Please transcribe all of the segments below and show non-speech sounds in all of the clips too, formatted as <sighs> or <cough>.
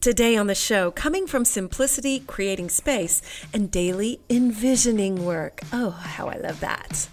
Today on the show, coming from simplicity, creating space, and daily envisioning work. Oh, how I love that.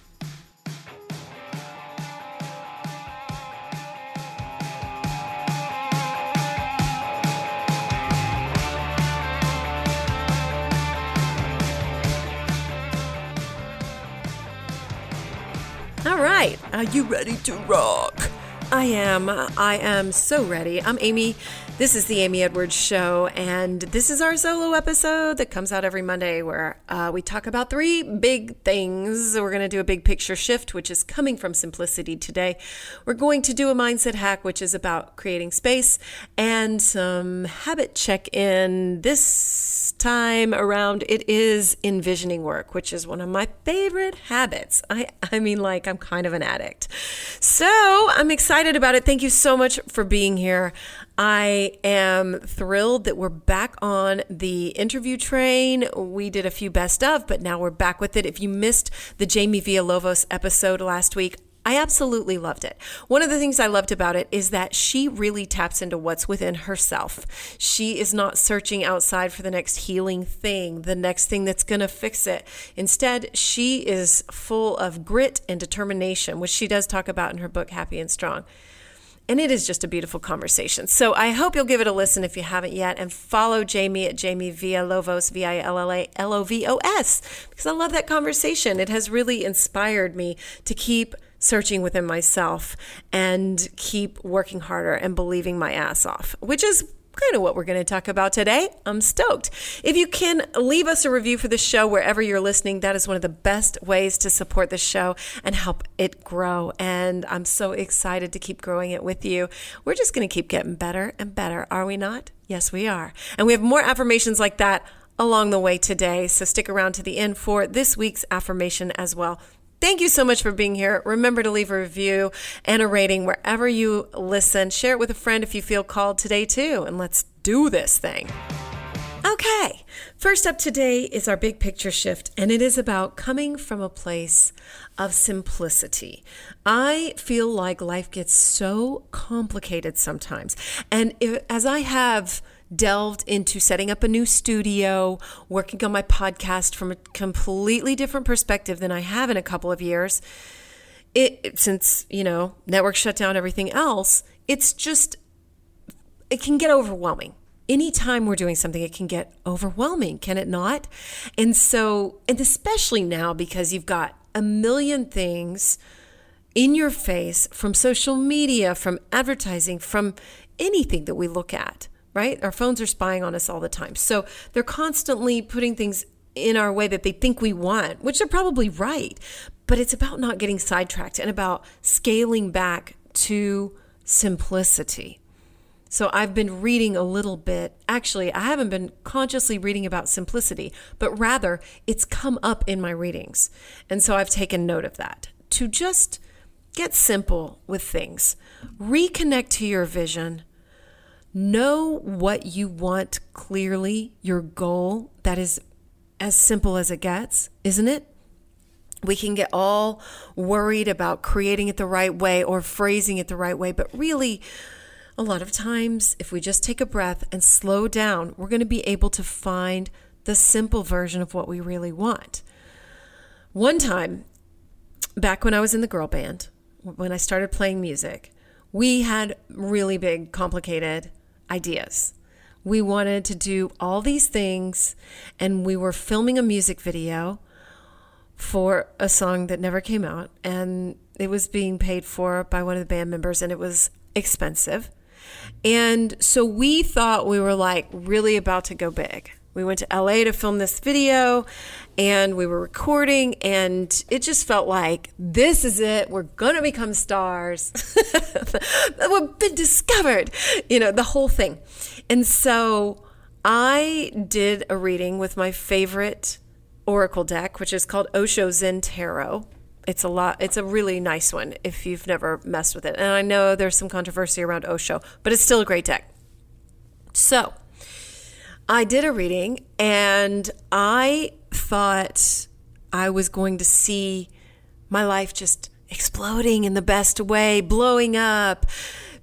All right, are you ready to rock? I am. I am so ready. I'm Amy. This is the Amy Edwards Show, and this is our solo episode that comes out every Monday where uh, we talk about three big things. We're going to do a big picture shift, which is coming from simplicity today. We're going to do a mindset hack, which is about creating space, and some habit check in. This time around, it is envisioning work, which is one of my favorite habits. I, I mean, like, I'm kind of an addict. So I'm excited about it. Thank you so much for being here. I am thrilled that we're back on the interview train. We did a few best of, but now we're back with it. If you missed the Jamie Villalobos episode last week, I absolutely loved it. One of the things I loved about it is that she really taps into what's within herself. She is not searching outside for the next healing thing, the next thing that's going to fix it. Instead, she is full of grit and determination, which she does talk about in her book, Happy and Strong. And it is just a beautiful conversation. So I hope you'll give it a listen if you haven't yet and follow Jamie at Jamie Villalobos, V I L L A L O V O S, because I love that conversation. It has really inspired me to keep searching within myself and keep working harder and believing my ass off, which is kind of what we're going to talk about today. I'm stoked. If you can leave us a review for the show wherever you're listening, that is one of the best ways to support the show and help it grow. And I'm so excited to keep growing it with you. We're just going to keep getting better and better, are we not? Yes, we are. And we have more affirmations like that along the way today. So stick around to the end for this week's affirmation as well. Thank you so much for being here. Remember to leave a review and a rating wherever you listen. Share it with a friend if you feel called today, too. And let's do this thing. Okay, first up today is our big picture shift, and it is about coming from a place of simplicity. I feel like life gets so complicated sometimes. And if, as I have delved into setting up a new studio, working on my podcast from a completely different perspective than I have in a couple of years. It since, you know, network shut down everything else, it's just it can get overwhelming. Anytime we're doing something, it can get overwhelming, can it not? And so, and especially now because you've got a million things in your face from social media, from advertising, from anything that we look at right? Our phones are spying on us all the time. So they're constantly putting things in our way that they think we want, which they're probably right. But it's about not getting sidetracked and about scaling back to simplicity. So I've been reading a little bit. Actually, I haven't been consciously reading about simplicity, but rather it's come up in my readings. And so I've taken note of that to just get simple with things, reconnect to your vision Know what you want clearly, your goal. That is as simple as it gets, isn't it? We can get all worried about creating it the right way or phrasing it the right way, but really, a lot of times, if we just take a breath and slow down, we're going to be able to find the simple version of what we really want. One time, back when I was in the girl band, when I started playing music, we had really big, complicated ideas. We wanted to do all these things, and we were filming a music video for a song that never came out, and it was being paid for by one of the band members, and it was expensive. And so we thought we were like really about to go big. We went to LA to film this video and we were recording, and it just felt like this is it. We're going to become stars. <laughs> We've been discovered, you know, the whole thing. And so I did a reading with my favorite oracle deck, which is called Osho Zen Tarot. It's a lot. It's a really nice one if you've never messed with it. And I know there's some controversy around Osho, but it's still a great deck. So, I did a reading and I thought I was going to see my life just exploding in the best way, blowing up,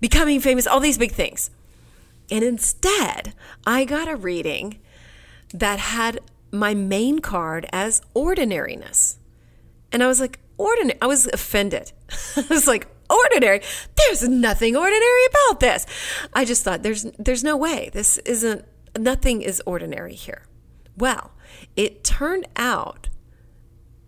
becoming famous, all these big things. And instead, I got a reading that had my main card as ordinariness. And I was like, ordinary. I was offended. <laughs> I was like, ordinary. There's nothing ordinary about this. I just thought there's there's no way. This isn't nothing is ordinary here. Well, it turned out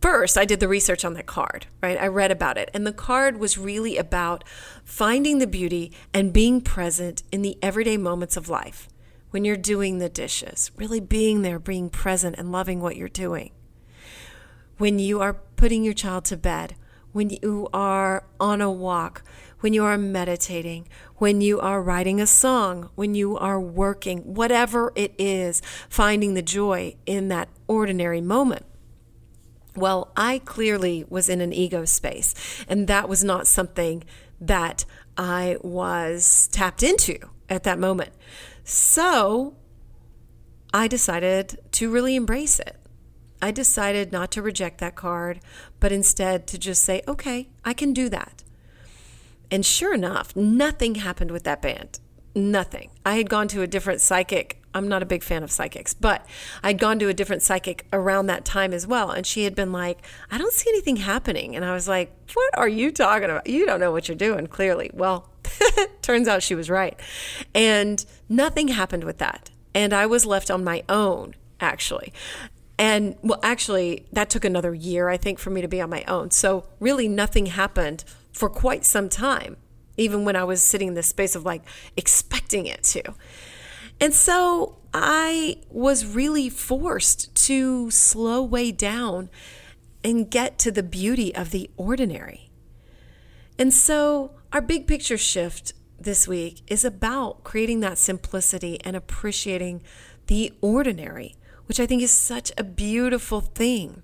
first I did the research on that card, right? I read about it. And the card was really about finding the beauty and being present in the everyday moments of life. When you're doing the dishes, really being there, being present and loving what you're doing. When you are putting your child to bed, when you are on a walk, when you are meditating, when you are writing a song, when you are working, whatever it is, finding the joy in that ordinary moment. Well, I clearly was in an ego space, and that was not something that I was tapped into at that moment. So I decided to really embrace it. I decided not to reject that card, but instead to just say, okay, I can do that. And sure enough, nothing happened with that band. Nothing. I had gone to a different psychic. I'm not a big fan of psychics, but I'd gone to a different psychic around that time as well. And she had been like, I don't see anything happening. And I was like, What are you talking about? You don't know what you're doing, clearly. Well, <laughs> turns out she was right. And nothing happened with that. And I was left on my own, actually. And well, actually, that took another year, I think, for me to be on my own. So really, nothing happened for quite some time, even when I was sitting in this space of like expecting it to. And so I was really forced to slow way down and get to the beauty of the ordinary. And so our big picture shift this week is about creating that simplicity and appreciating the ordinary which I think is such a beautiful thing.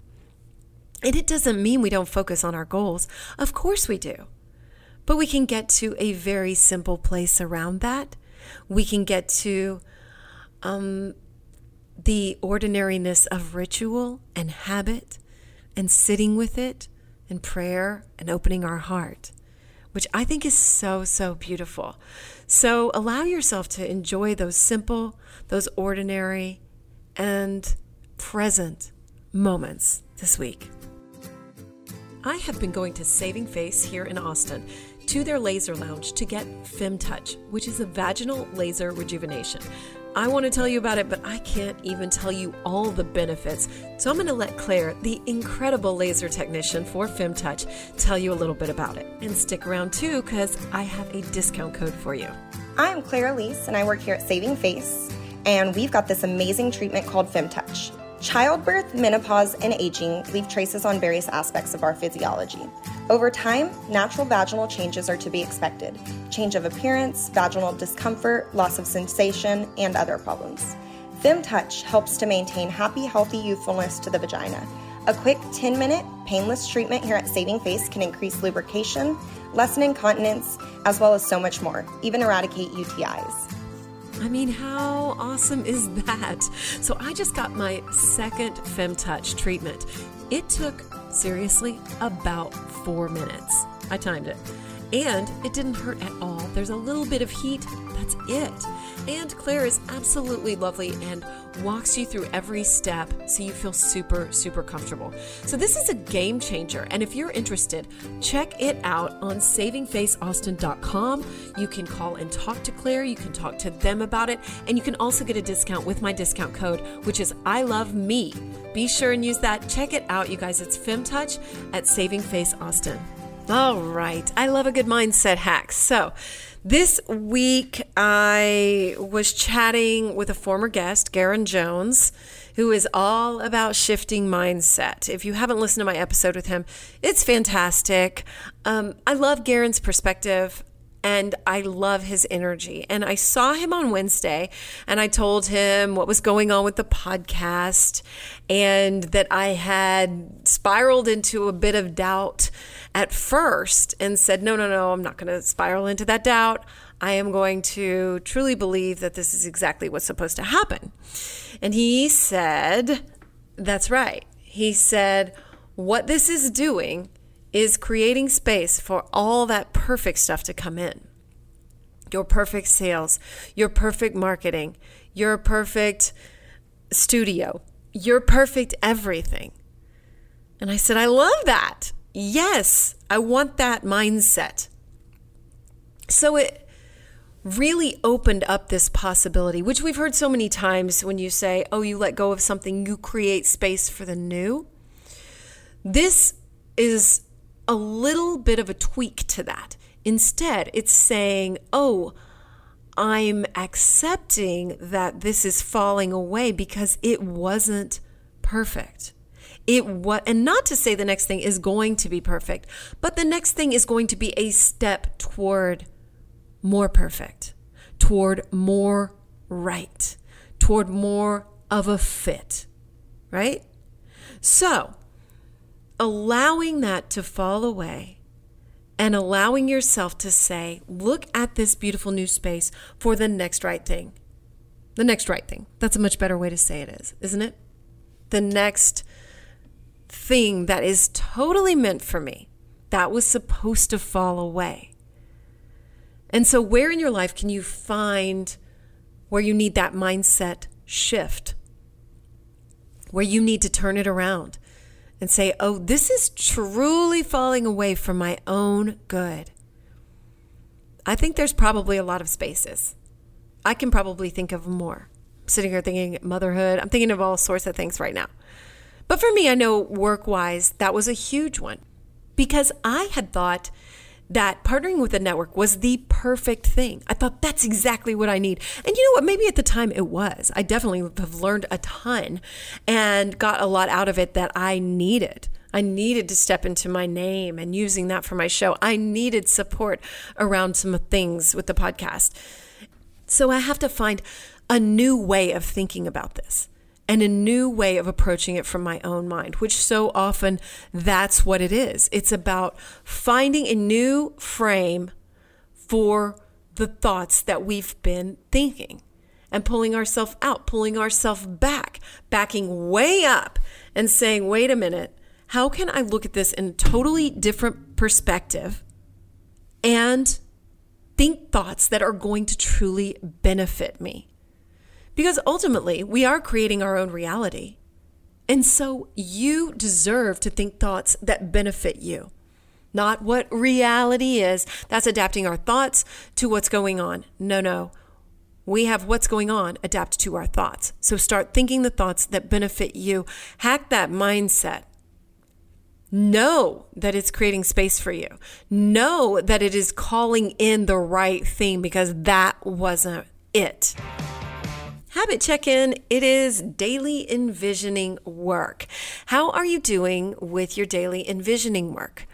And it doesn't mean we don't focus on our goals. Of course we do. But we can get to a very simple place around that. We can get to um, the ordinariness of ritual and habit and sitting with it and prayer and opening our heart, which I think is so, so beautiful. So allow yourself to enjoy those simple, those ordinary, and present moments this week. I have been going to Saving Face here in Austin to their laser lounge to get FemTouch, which is a vaginal laser rejuvenation. I want to tell you about it, but I can't even tell you all the benefits. So I'm going to let Claire, the incredible laser technician for FemTouch, tell you a little bit about it. And stick around too, because I have a discount code for you. I'm Claire Elise, and I work here at Saving Face and we've got this amazing treatment called FemTouch. Childbirth, menopause, and aging leave traces on various aspects of our physiology. Over time, natural vaginal changes are to be expected change of appearance, vaginal discomfort, loss of sensation, and other problems. FemTouch helps to maintain happy, healthy youthfulness to the vagina. A quick 10 minute, painless treatment here at Saving Face can increase lubrication, lessen incontinence, as well as so much more, even eradicate UTIs. I mean, how awesome is that? So I just got my second FemTouch treatment. It took, seriously, about four minutes. I timed it. And it didn't hurt at all. There's a little bit of heat. That's it. And Claire is absolutely lovely and walks you through every step so you feel super, super comfortable. So, this is a game changer. And if you're interested, check it out on savingfaceaustin.com. You can call and talk to Claire. You can talk to them about it. And you can also get a discount with my discount code, which is I love me. Be sure and use that. Check it out, you guys. It's FemTouch at Saving Face Austin. All right. I love a good mindset hack. So, this week I was chatting with a former guest, Garrain Jones, who is all about shifting mindset. If you haven't listened to my episode with him, it's fantastic. Um, I love Garrain's perspective and I love his energy. And I saw him on Wednesday and I told him what was going on with the podcast and that I had spiraled into a bit of doubt at first and said, no, no, no, I'm not going to spiral into that doubt. I am going to truly believe that this is exactly what's supposed to happen. And he said, that's right. He said, what this is doing is creating space for all that perfect stuff to come in. your perfect sales, your perfect marketing, your perfect studio, your perfect everything. And I said, I love that. Yes, I want that mindset. So it really opened up this possibility, which we've heard so many times when you say, oh, you let go of something, you create space for the new. This is a little bit of a tweak to that. Instead, it's saying, oh, I'm accepting that this is falling away because it wasn't perfect. It was, and not to say the next thing is going to be perfect, but the next thing is going to be a step toward more perfect, toward more right, toward more of a fit, right? So, allowing that to fall away and allowing yourself to say, look at this beautiful new space for the next right thing. The next right thing. That's a much better way to say it is, isn't it? The next thing that is totally meant for me, that was supposed to fall away. And so, where in your life can you find where you need that mindset shift? Where you need to turn it around and say, oh, this is truly falling away for my own good. I think there's probably a lot of spaces. I can probably think of more. I'm sitting here thinking motherhood. I'm thinking of all sorts of things right now. But for me, I know work wise, that was a huge one because I had thought that partnering with a network was the perfect thing. I thought that's exactly what I need. And you know what? Maybe at the time it was. I definitely have learned a ton and got a lot out of it that I needed. I needed to step into my name and using that for my show. I needed support around some things with the podcast. So I have to find a new way of thinking about this and a new way of approaching it from my own mind, which so often that's what it is. It's about finding a new frame for the thoughts that we've been thinking and pulling ourselves out, pulling ourselves back, backing way up and saying, wait a minute, how can I look at this in a totally different perspective and think thoughts that are going to truly benefit me? Because ultimately, we are creating our own reality. And so you deserve to think thoughts that benefit you, not what reality is. That's adapting our thoughts to what's going on. No, no. We have what's going on adapt to our thoughts. So start thinking the thoughts that benefit you. Hack that mindset. Know that it's creating space for you. Know that it is calling in the right thing because that wasn't it. Habit check in. It is daily envisioning work. How are you doing with your daily envisioning work?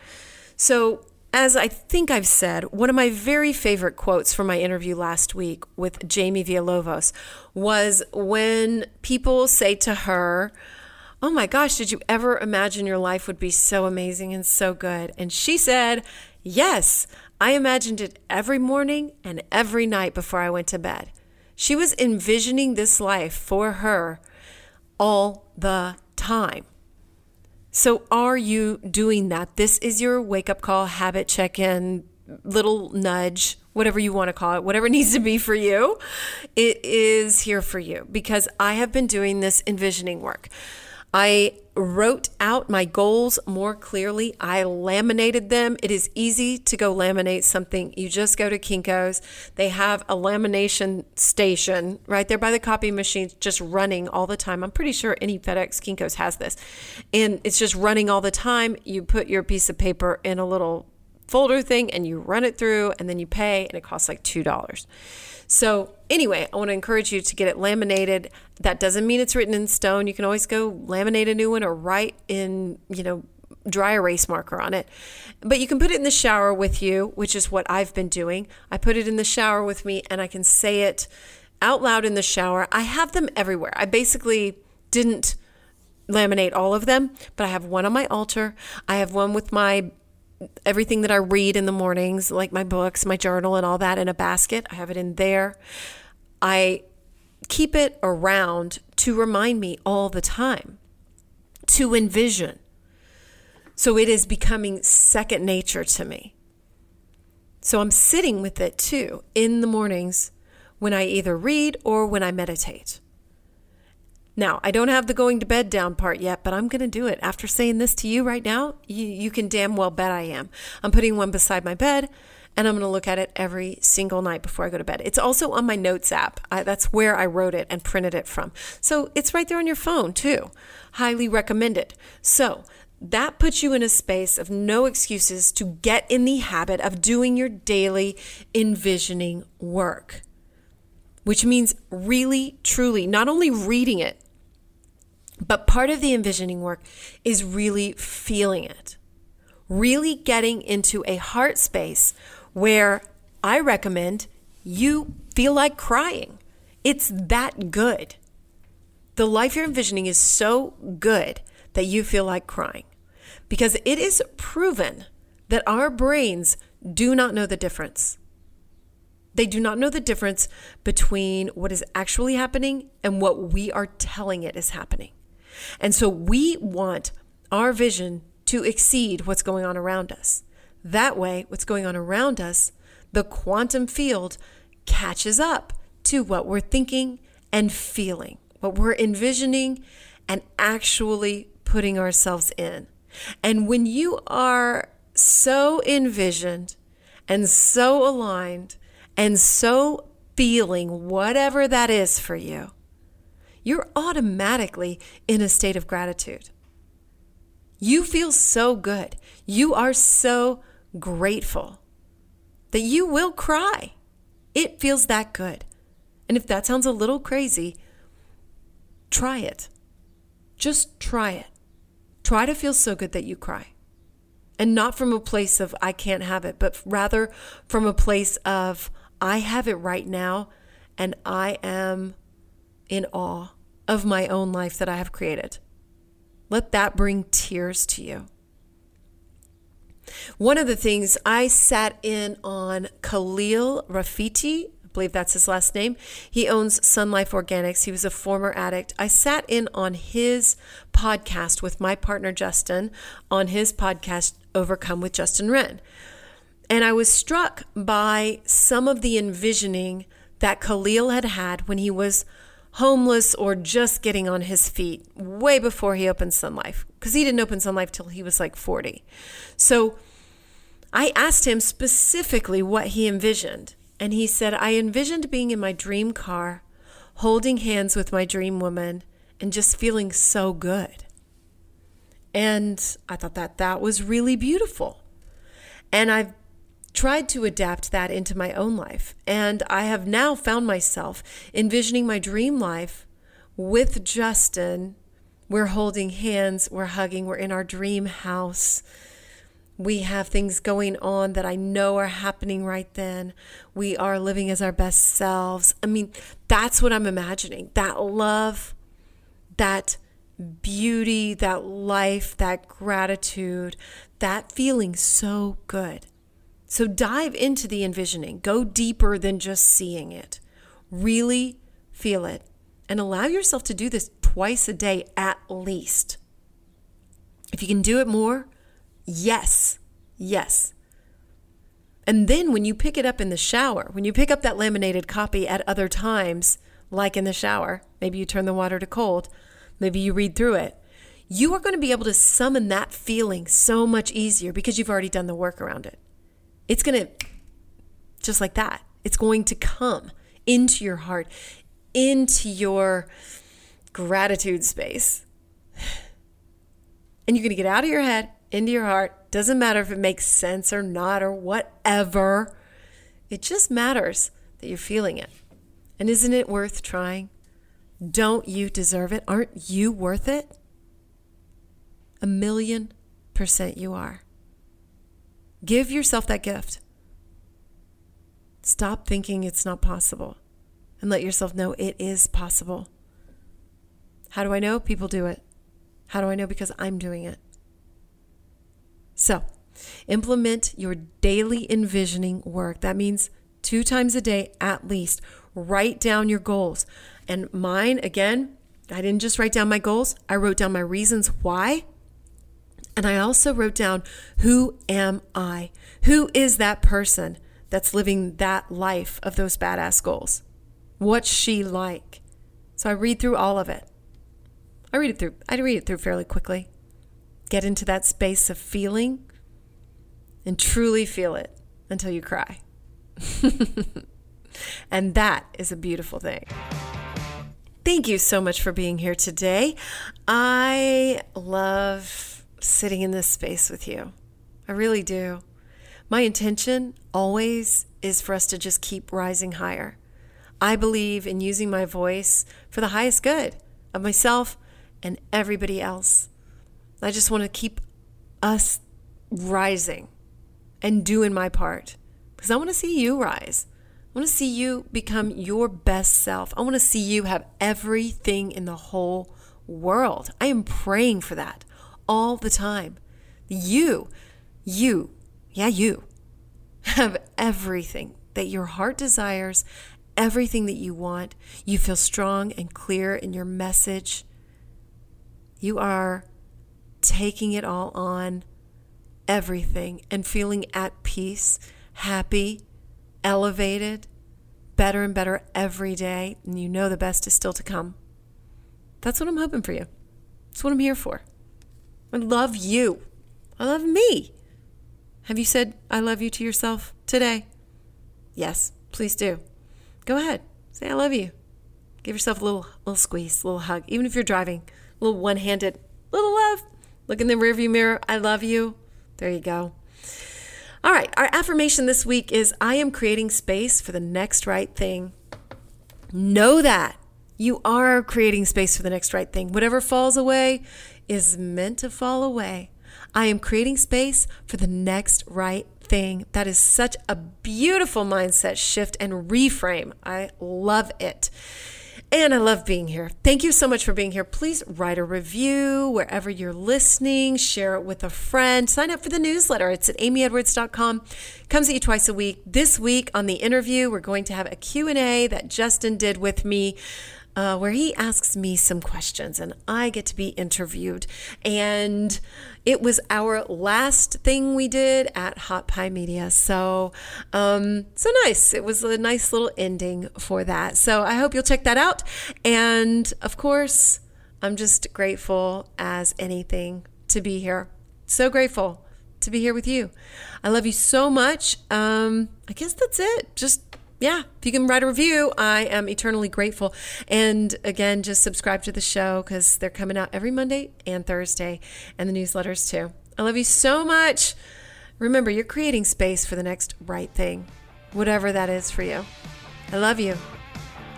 So, as I think I've said, one of my very favorite quotes from my interview last week with Jamie Villalobos was when people say to her, Oh my gosh, did you ever imagine your life would be so amazing and so good? And she said, Yes, I imagined it every morning and every night before I went to bed. She was envisioning this life for her all the time. So, are you doing that? This is your wake up call, habit check in, little nudge, whatever you want to call it, whatever <laughs> needs to be for you. It is here for you because I have been doing this envisioning work. I wrote out my goals more clearly. I laminated them. It is easy to go laminate something. You just go to Kinko's. They have a lamination station right there by the copy machine, just running all the time. I'm pretty sure any FedEx Kinko's has this. And it's just running all the time. You put your piece of paper in a little folder thing and you run it through and then you pay and it costs like $2. So, anyway, I want to encourage you to get it laminated. That doesn't mean it's written in stone. You can always go laminate a new one or write in, you know, dry erase marker on it. But you can put it in the shower with you, which is what I've been doing. I put it in the shower with me and I can say it out loud in the shower. I have them everywhere. I basically didn't laminate all of them, but I have one on my altar. I have one with my everything that I read in the mornings, like my books, my journal, and all that in a basket. I have it in there. I keep it around to remind me all the time to envision. So it is becoming second nature to me. So I'm sitting with it too in the mornings when I either read or when I meditate. Now, I don't have the going to bed down part yet, but I'm going to do it. After saying this to you right now, you, you can damn well bet I am. I'm putting one beside my bed and I'm going to look at it every single night before I go to bed. It's also on my notes app. I, that's where I wrote it and printed it from. So it's right there on your phone too. Highly recommended. So that puts you in a space of no excuses to get in the habit of doing your daily envisioning work, which means really, truly, not only reading it, but part of the envisioning work is really feeling it, really getting into a heart space where I recommend you feel like crying. It's that good. The life you're envisioning is so good that you feel like crying because it is proven that our brains do not know the difference. They do not know the difference between what is actually happening and what we are telling it is happening. And so we want our vision to exceed what's going on around us. That way, what's going on around us, the quantum field catches up to what we're thinking and feeling, what we're envisioning and actually putting ourselves in. And when you are so envisioned and so aligned and so feeling whatever that is for you, you're automatically in a state of gratitude. You feel so good. You are so grateful that you will cry. It feels that good. And if that sounds a little crazy, try it. Just try it. Try to feel so good that you cry. And not from a place of, I can't have it, but rather from a place of, I have it right now and I am in awe of my own life that I have created. Let that bring tears to you. One of the things I sat in on Khalil Rafati, I believe that's his last name. He owns Sun Life Organics. He was a former addict. I sat in on his podcast with my partner Justin on his podcast Overcome with Justin Wren. And I was struck by some of the envisioning that Khalil had had when he was homeless or just getting on his feet way before he opened Sun Life because he didn't open Sun Life till he was like 40. So I asked him specifically what he envisioned. And he said, I envisioned being in my dream car, holding hands with my dream woman, and just feeling so good. And I thought that that was really beautiful. And I've tried to adapt that into my own life. And I have now found myself envisioning my dream life with Justin. We're holding hands, we're hugging, we're in our dream house. We have things going on that I know are happening right then. We are living as our best selves. I mean, that's what I'm imagining. That love, that beauty, that life, that gratitude, that feeling so good. So dive into the envisioning, go deeper than just seeing it. Really feel it and allow yourself to do this twice a day at least. If you can do it more, yes, yes. And then when you pick it up in the shower, when you pick up that laminated copy at other times, like in the shower, maybe you turn the water to cold, maybe you read through it, you are going to be able to summon that feeling so much easier because you've already done the work around it. It's going to, just like that, it's going to come into your heart, into your gratitude space. <sighs> And you're going to get out of your head, into your heart. Doesn't matter if it makes sense or not or whatever. It just matters that you're feeling it. And isn't it worth trying? Don't you deserve it? Aren't you worth it? A million percent you are. Give yourself that gift. Stop thinking it's not possible and let yourself know it is possible. How do I know? People do it. How do I know? Because I'm doing it. So, implement your daily envisioning work. That means two times a day at least. Write down your goals. And mine, again, I didn't just write down my goals, I wrote down my reasons why and I also wrote down, Who am I? Who is that person that's living that life of those badass goals? What's she like? So I read through all of it. I read it through. I read it through fairly quickly. Get into that space of feeling and truly feel it until you cry. <laughs> and that is a beautiful thing. Thank you so much for being here today. I love sitting in this space with you. I really do. My intention always is for us to just keep rising higher. I believe in using my voice for the highest good of myself and everybody else. I just want to keep us rising and doing my part because I want to see you rise. I want to see you become your best self. I want to see you have everything in the whole world. I am praying for that all the time. You, you, yeah, you <laughs> have everything that your heart desires, everything that you want. You feel strong and clear in your message. You are taking it all on, everything, and feeling at peace, happy, elevated, better and better every day. And you know the best is still to come. That's what I'm hoping for you. That's what I'm here for. I love you. I love me. Have you said I love you to yourself today? Yes, please do. Go ahead. Say I love you. Give yourself a little little squeeze, a little hug, even if you're driving. A little one-handed, little love. Look in the rearview mirror. I love you. There you go. All right, our affirmation this week is I am creating space for the next right thing. Know that you are creating space for the next right thing. Whatever falls away is meant to fall away. I am creating space for the next right thing. That is such a beautiful mindset shift and reframe. I love it. And I love being here. Thank you so much for being here. Please write a review wherever you're listening, share it with a friend, sign up for the newsletter. It's at amyedwards.com. Comes at you twice a week. This week on the interview, we're going to have a Q&A that Justin did with me uh, where he asks me some questions and I get to be interviewed. And it was our last thing we did at Hot Pie Media. So, um, so nice. It was a nice little ending for that. So I hope you'll check that out. And of course, I'm just grateful as anything to be here. So grateful to be here with you. I love you so much. Um, I guess that's it. Just yeah, if you can write a review, I am eternally grateful. And again, just subscribe to the show because they're coming out every Monday and Thursday, and the newsletters too. I love you so much. Remember, you're creating space for the next right thing, whatever that is for you. I love you.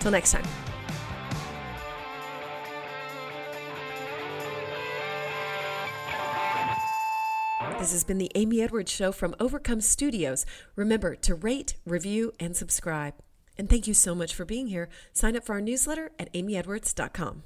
Till next time. This has been the Amy Edwards Show from Overcome Studios. Remember to rate, review, and subscribe. And thank you so much for being here. Sign up for our newsletter at amyedwards.com.